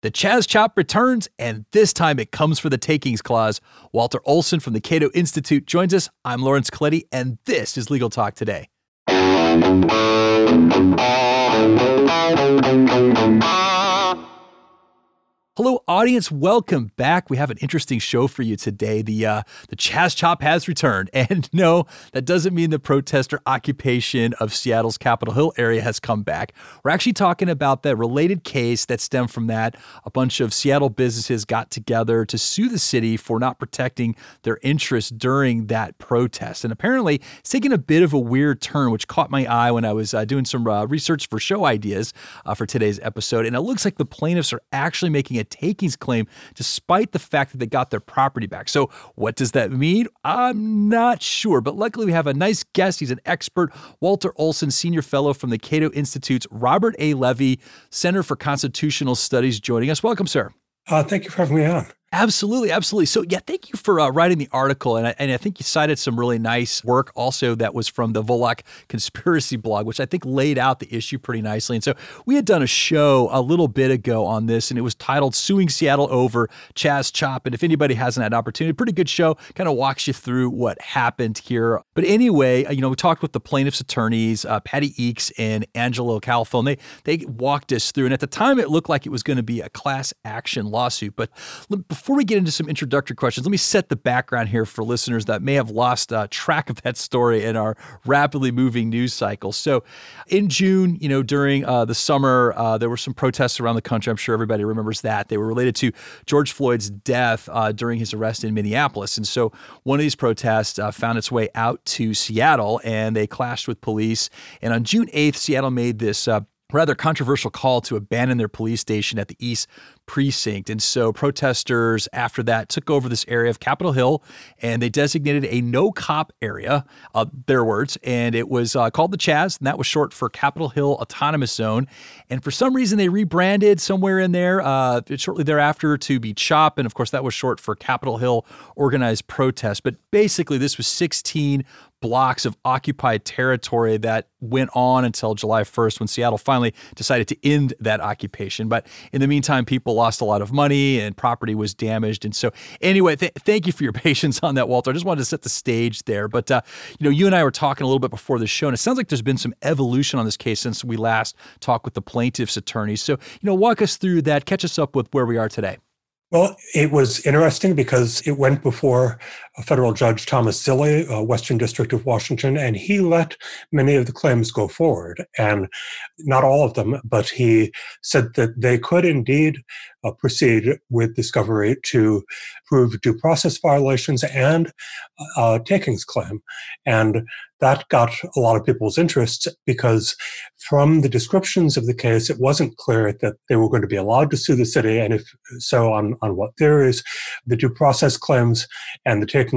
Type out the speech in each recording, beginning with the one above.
The Chaz Chop returns, and this time it comes for the takings clause. Walter Olson from the Cato Institute joins us. I'm Lawrence Colletti, and this is Legal Talk Today. Hello, audience. Welcome back. We have an interesting show for you today. The uh, the Chaz Chop has returned, and no, that doesn't mean the protester occupation of Seattle's Capitol Hill area has come back. We're actually talking about that related case that stemmed from that. A bunch of Seattle businesses got together to sue the city for not protecting their interests during that protest, and apparently it's taken a bit of a weird turn, which caught my eye when I was uh, doing some uh, research for show ideas uh, for today's episode. And it looks like the plaintiffs are actually making a takings claim despite the fact that they got their property back. So, what does that mean? I'm not sure, but luckily we have a nice guest. He's an expert, Walter Olson, senior fellow from the Cato Institute's Robert A. Levy Center for Constitutional Studies, joining us. Welcome, sir. Uh, thank you for having me on. Absolutely, absolutely. So, yeah, thank you for uh, writing the article, and I, and I think you cited some really nice work also that was from the Volokh conspiracy blog, which I think laid out the issue pretty nicely. And so, we had done a show a little bit ago on this, and it was titled "Suing Seattle Over Chaz Chop." And if anybody hasn't had an opportunity, pretty good show, kind of walks you through what happened here. But anyway, uh, you know, we talked with the plaintiffs' attorneys, uh, Patty Eakes and Angelo Calfo, and they they walked us through. And at the time, it looked like it was going to be a class action lawsuit, but before we get into some introductory questions, let me set the background here for listeners that may have lost uh, track of that story in our rapidly moving news cycle. So, in June, you know, during uh, the summer, uh, there were some protests around the country. I'm sure everybody remembers that. They were related to George Floyd's death uh, during his arrest in Minneapolis. And so, one of these protests uh, found its way out to Seattle and they clashed with police. And on June 8th, Seattle made this uh, rather controversial call to abandon their police station at the East Precinct. And so protesters after that took over this area of Capitol Hill and they designated a no cop area, uh, their words, and it was uh, called the Chaz, and that was short for Capitol Hill Autonomous Zone. And for some reason, they rebranded somewhere in there uh, shortly thereafter to be CHOP. And of course, that was short for Capitol Hill Organized Protest. But basically, this was 16 blocks of occupied territory that went on until July 1st when Seattle finally decided to end that occupation. But in the meantime, people lost a lot of money and property was damaged. And so, anyway, th- thank you for your patience on that, Walter. I just wanted to set the stage there. But, uh, you know, you and I were talking a little bit before the show, and it sounds like there's been some evolution on this case since we last talked with the plaintiff's attorneys. So, you know, walk us through that, catch us up with where we are today. Well, it was interesting because it went before federal judge, Thomas Zilly, Western District of Washington, and he let many of the claims go forward. And not all of them, but he said that they could indeed uh, proceed with discovery to prove due process violations and uh, takings claim. And that got a lot of people's interest because from the descriptions of the case, it wasn't clear that they were going to be allowed to sue the city. And if so, on, on what theories, the due process claims and the takings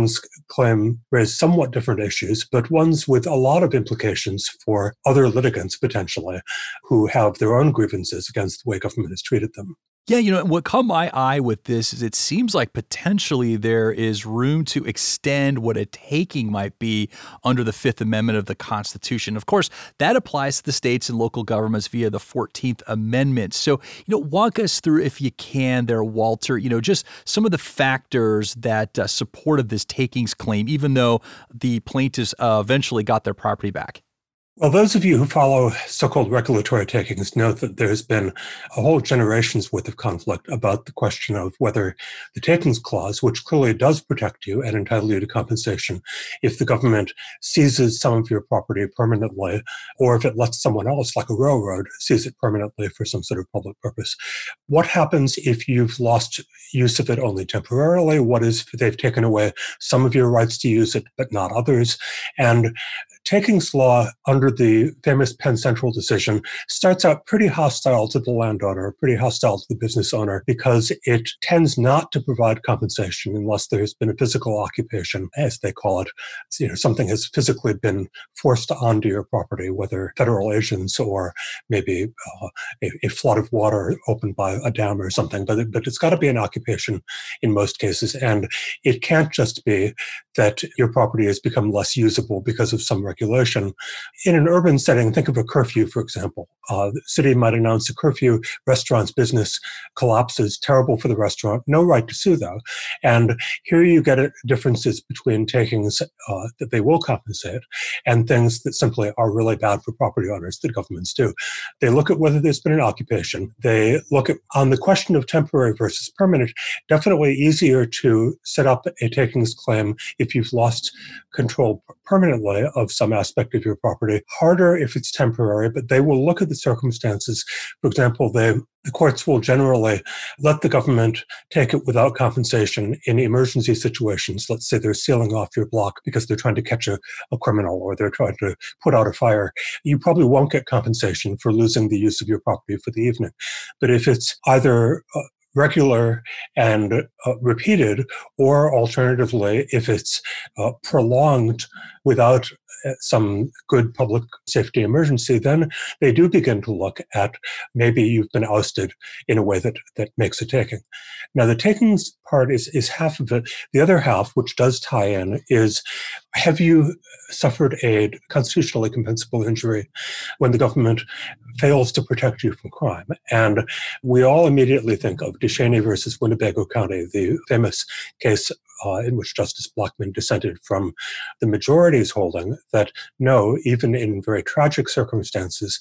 claim raise somewhat different issues, but ones with a lot of implications for other litigants potentially who have their own grievances against the way government has treated them. Yeah, you know, what caught my eye with this is it seems like potentially there is room to extend what a taking might be under the Fifth Amendment of the Constitution. Of course, that applies to the states and local governments via the 14th Amendment. So, you know, walk us through, if you can, there, Walter, you know, just some of the factors that uh, supported this takings claim, even though the plaintiffs uh, eventually got their property back. Well, those of you who follow so called regulatory takings know that there's been a whole generation's worth of conflict about the question of whether the takings clause, which clearly does protect you and entitle you to compensation if the government seizes some of your property permanently, or if it lets someone else, like a railroad, seize it permanently for some sort of public purpose. What happens if you've lost use of it only temporarily? What is if they've taken away some of your rights to use it, but not others? And takings law under the famous Penn Central decision starts out pretty hostile to the landowner, pretty hostile to the business owner, because it tends not to provide compensation unless there's been a physical occupation, as they call it. You know, something has physically been forced onto your property, whether federal agents or maybe uh, a, a, flood of water opened by a dam or something. But, but it's got to be an occupation in most cases. And it can't just be that your property has become less usable because of some regulation. In an urban setting, think of a curfew, for example. Uh, the city might announce a curfew, restaurant's business collapses, terrible for the restaurant, no right to sue though. And here you get differences between takings uh, that they will compensate and things that simply are really bad for property owners that governments do. They look at whether there's been an occupation. They look at, on the question of temporary versus permanent, definitely easier to set up a takings claim if you've lost control permanently of some aspect of your property. Harder if it's temporary, but they will look at the circumstances. For example, they the courts will generally let the government take it without compensation in emergency situations. Let's say they're sealing off your block because they're trying to catch a, a, criminal or they're trying to put out a fire. You probably won't get compensation for losing the use of your property for the evening. But if it's either uh, regular and uh, repeated, or alternatively, if it's uh, prolonged without Uh, some good public safety emergency, then they do begin to look at maybe you've been ousted in a way that, that makes a taking. Now, the takings part is, is half of it. The other half, which does tie in, is have you suffered a constitutionally compensable injury when the government fails to protect you from crime? And we all immediately think of DeShaney versus Winnebago County, the famous case uh, in which Justice Blackmun dissented from the majority's holding that no, even in very tragic circumstances,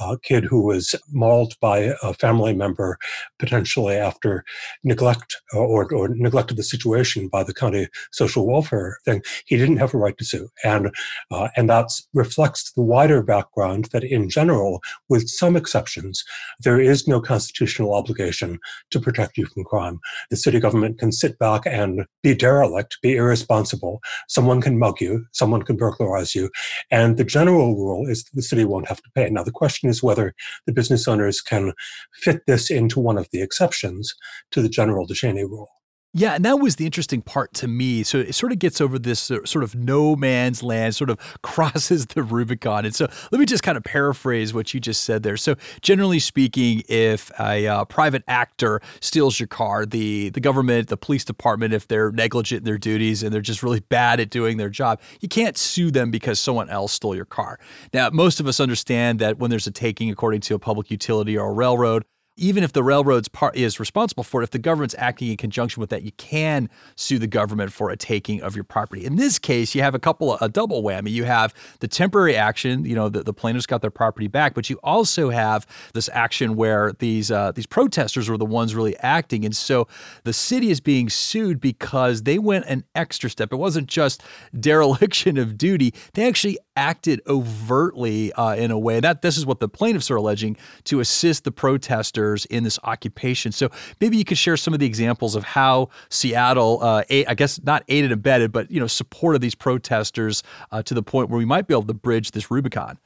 a kid who was mauled by a family member, potentially after neglect uh, or, or neglected the situation by the county social welfare thing, he didn't have a right to sue. And, uh, and that reflects the wider background that in general, with some exceptions, there is no constitutional obligation to protect you from crime. The city government can sit back and be derelict, be irresponsible. Someone can mug you, someone can burglarize you. And the general rule is the city won't have to pay. Now, the question is whether the business owners can fit this into one of the exceptions to the general DeShaney rule. Yeah, and that was the interesting part to me. So it sort of gets over this uh, sort of no man's land, sort of crosses the Rubicon. And so let me just kind of paraphrase what you just said there. So generally speaking, if a uh, private actor steals your car, the the government, the police department, if they're negligent in their duties and they're just really bad at doing their job, you can't sue them because someone else stole your car. Now, most of us understand that when there's a taking according to a public utility or a railroad, even if the railroad's part is responsible for it, if the government's acting in conjunction with that, you can sue the government for a taking of your property. In this case, you have a couple of, a double whammy. You have the temporary action, you know, the, the plaintiffs got their property back, but you also have this action where these uh, these protesters were the ones really acting, and so the city is being sued because they went an extra step. It wasn't just dereliction of duty; they actually acted overtly uh, in a way that this is what the plaintiffs are alleging to assist the protesters in this occupation. So maybe you could share some of the examples of how Seattle, uh, I guess not aided and abetted, but you know supported these protesters uh, to the point where we might be able to bridge this Rubicon.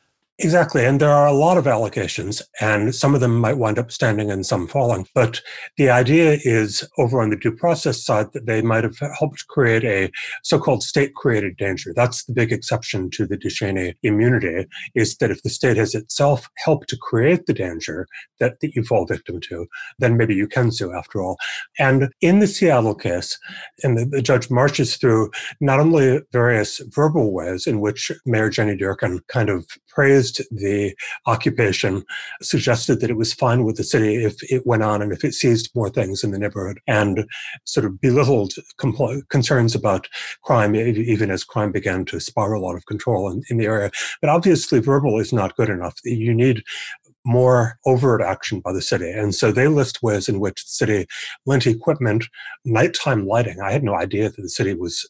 Exactly. And there are a lot of allegations, and some of them might wind up standing and some falling. But the idea is over on the due process side that they might have helped create a so called state created danger. That's the big exception to the DeShaney immunity, is that if the state has itself helped to create the danger that, that you fall victim to, then maybe you can sue after all. And in the Seattle case, and the, the judge marches through not only various verbal ways in which Mayor Jenny Durkan kind of praised the occupation, suggested that it was fine with the city if it went on and if it seized more things in the neighborhood, and sort of belittled compl- concerns about crime, even as crime began to spiral out of control in, in the area. But obviously, verbal is not good enough. You need more overt action by the city. And so they list ways in which the city lent equipment, nighttime lighting. I had no idea that the city was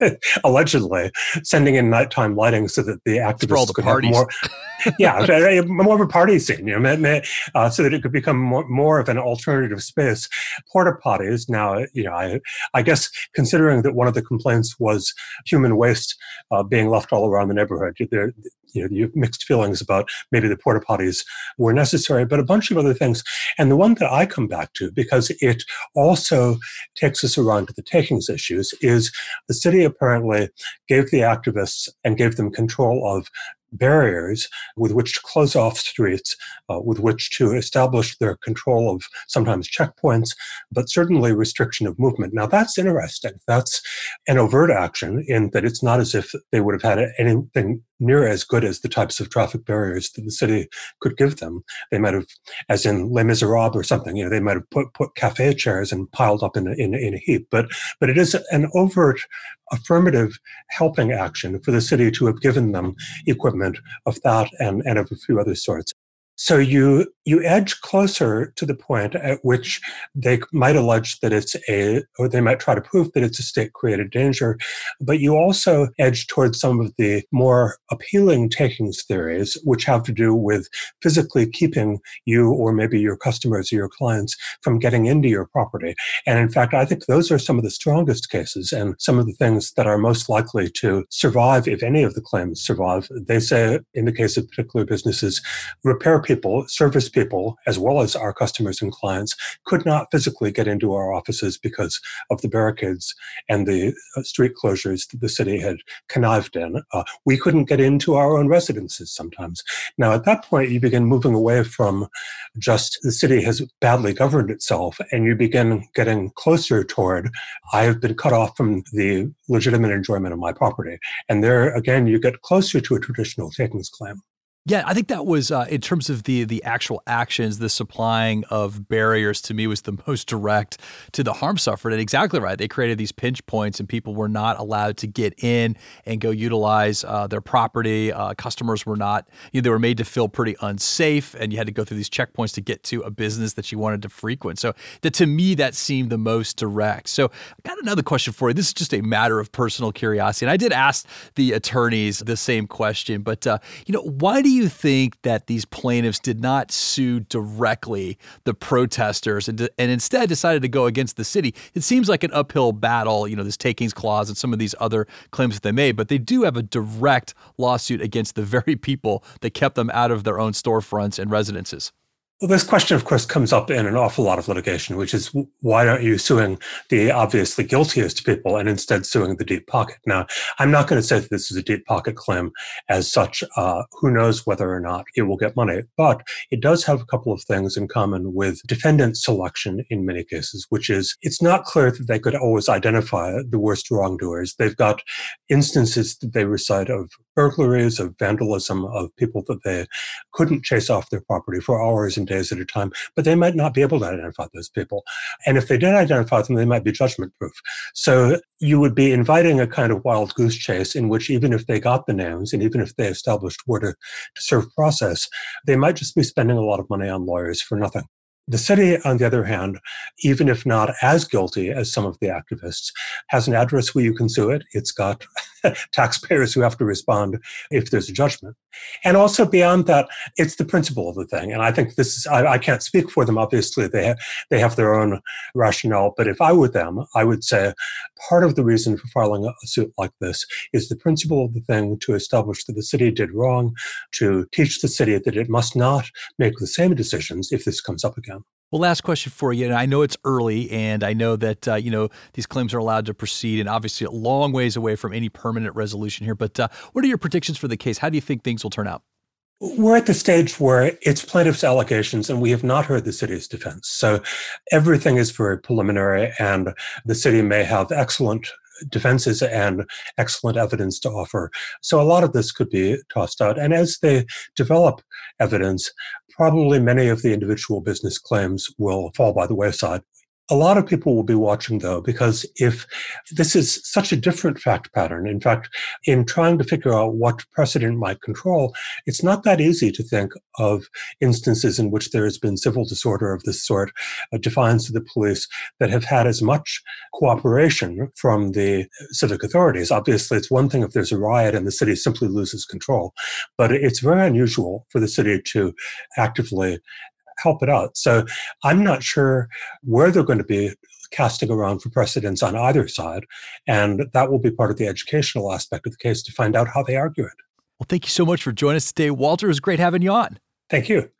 allegedly sending in nighttime lighting so that the activists the could parties. have more, yeah, more of a party scene, you know, uh, so that it could become more, more of an alternative space. Porta potties now, you know, I, I guess considering that one of the complaints was human waste uh, being left all around the neighborhood, there, you know, you mixed feelings about maybe the porta potties were necessary, but a bunch of other things. And the one that I come back to, because it also takes us around to the takings issues, is the city apparently gave the activists and gave them control of barriers with which to close off streets, uh, with which to establish their control of sometimes checkpoints, but certainly restriction of movement. Now, that's interesting. That's an overt action in that it's not as if they would have had anything near as good as the types of traffic barriers that the city could give them. They might have, as in Les Miserables or something, you know, they might have put, put cafe chairs and piled up in a, in, in a heap. But, but it is an overt affirmative helping action for the city to have given them equipment of that and, and of a few other sorts. So you you edge closer to the point at which they might allege that it's a, or they might try to prove that it's a state created danger, but you also edge towards some of the more appealing takings theories, which have to do with physically keeping you or maybe your customers or your clients from getting into your property. And in fact, I think those are some of the strongest cases and some of the things that are most likely to survive if any of the claims survive. They say, in the case of particular businesses, repair people, service people, as well as our customers and clients, could not physically get into our offices because of the barricades and the uh, street closures that the city had connived in. Uh, we couldn't get into our own residences sometimes. Now, at that point, you begin moving away from just the city has badly governed itself, and you begin getting closer toward I have been cut off from the legitimate enjoyment of my property. And there, again, you get closer to a traditional takings claim. Yeah, I think that was uh, in terms of the the actual actions, the supplying of barriers to me was the most direct to the harm suffered. And exactly right, they created these pinch points, and people were not allowed to get in and go utilize uh, their property. Uh, customers were not; you know, they were made to feel pretty unsafe, and you had to go through these checkpoints to get to a business that you wanted to frequent. So, that to me, that seemed the most direct. So, I got another question for you. This is just a matter of personal curiosity, and I did ask the attorneys the same question, but uh, you know, why do you think that these plaintiffs did not sue directly the protesters and, and instead decided to go against the city? It seems like an uphill battle, you know, this takings clause and some of these other claims that they made, but they do have a direct lawsuit against the very people that kept them out of their own storefronts and residences. Well, this question, of course, comes up in an awful lot of litigation, which is why aren't you suing the obviously guiltiest people and instead suing the deep pocket? Now, I'm not going to say that this is a deep pocket claim as such. Uh, who knows whether or not it will get money? But it does have a couple of things in common with defendant selection in many cases, which is it's not clear that they could always identify the worst wrongdoers. They've got instances that they recite of burglaries, of vandalism, of people that they couldn't chase off their property for hours days at a time, but they might not be able to identify those people. And if they did identify them, they might be judgment proof. So you would be inviting a kind of wild goose chase in which even if they got the names and even if they established where to, to serve process, they might just be spending a lot of money on lawyers for nothing. The city, on the other hand, even if not as guilty as some of the activists, has an address where you can sue it. It's got taxpayers who have to respond if there's a judgment. And also beyond that, it's the principle of the thing. And I think this is, I, I can't speak for them. Obviously, they have, they have their own rationale. But if I were them, I would say part of the reason for filing a suit like this is the principle of the thing to establish that the city did wrong, to teach the city that it must not make the same decisions if this comes up again. Well, last question for you. And I know it's early, and I know that uh, you know these claims are allowed to proceed, and obviously a long ways away from any permanent resolution here. But uh, what are your predictions for the case? How do you think things will turn out? We're at the stage where it's plaintiff's allegations, and we have not heard the city's defense. So everything is very preliminary, and the city may have excellent defenses and excellent evidence to offer. So a lot of this could be tossed out. And as they develop evidence, probably many of the individual business claims will fall by the wayside. A lot of people will be watching though, because if this is such a different fact pattern, in fact, in trying to figure out what precedent might control, it's not that easy to think of instances in which there has been civil disorder of this sort, defiance of the police, that have had as much cooperation from the civic authorities. Obviously, it's one thing if there's a riot and the city simply loses control, but it's very unusual for the city to actively help it out. So I'm not sure where they're going to be casting around for precedents on either side. And that will be part of the educational aspect of the case to find out how they argue it. Well, thank you so much for joining us today, Walter. It was great having you on. Thank you.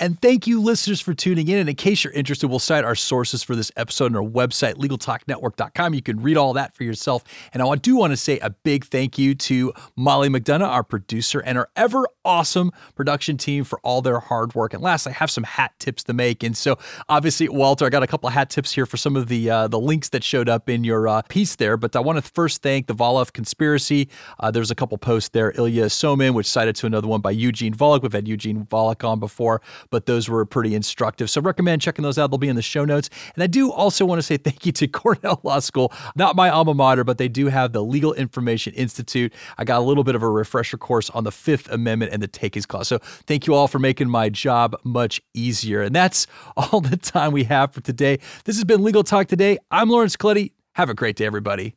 And thank you, listeners, for tuning in. And in case you're interested, we'll cite our sources for this episode on our website, LegalTalkNetwork.com. You can read all that for yourself. And I do want to say a big thank you to Molly McDonough, our producer, and our ever awesome production team for all their hard work. And last, I have some hat tips to make. And so, obviously, Walter, I got a couple of hat tips here for some of the uh, the links that showed up in your uh, piece there. But I want to first thank the Volokh Conspiracy. Uh, there's a couple posts there. Ilya Somin, which cited to another one by Eugene Volokh. We've had Eugene Volokh on before but those were pretty instructive. So recommend checking those out. They'll be in the show notes. And I do also want to say thank you to Cornell Law School, not my alma mater, but they do have the Legal Information Institute. I got a little bit of a refresher course on the Fifth Amendment and the Takings Clause. So thank you all for making my job much easier. And that's all the time we have for today. This has been Legal Talk Today. I'm Lawrence Colletti. Have a great day, everybody.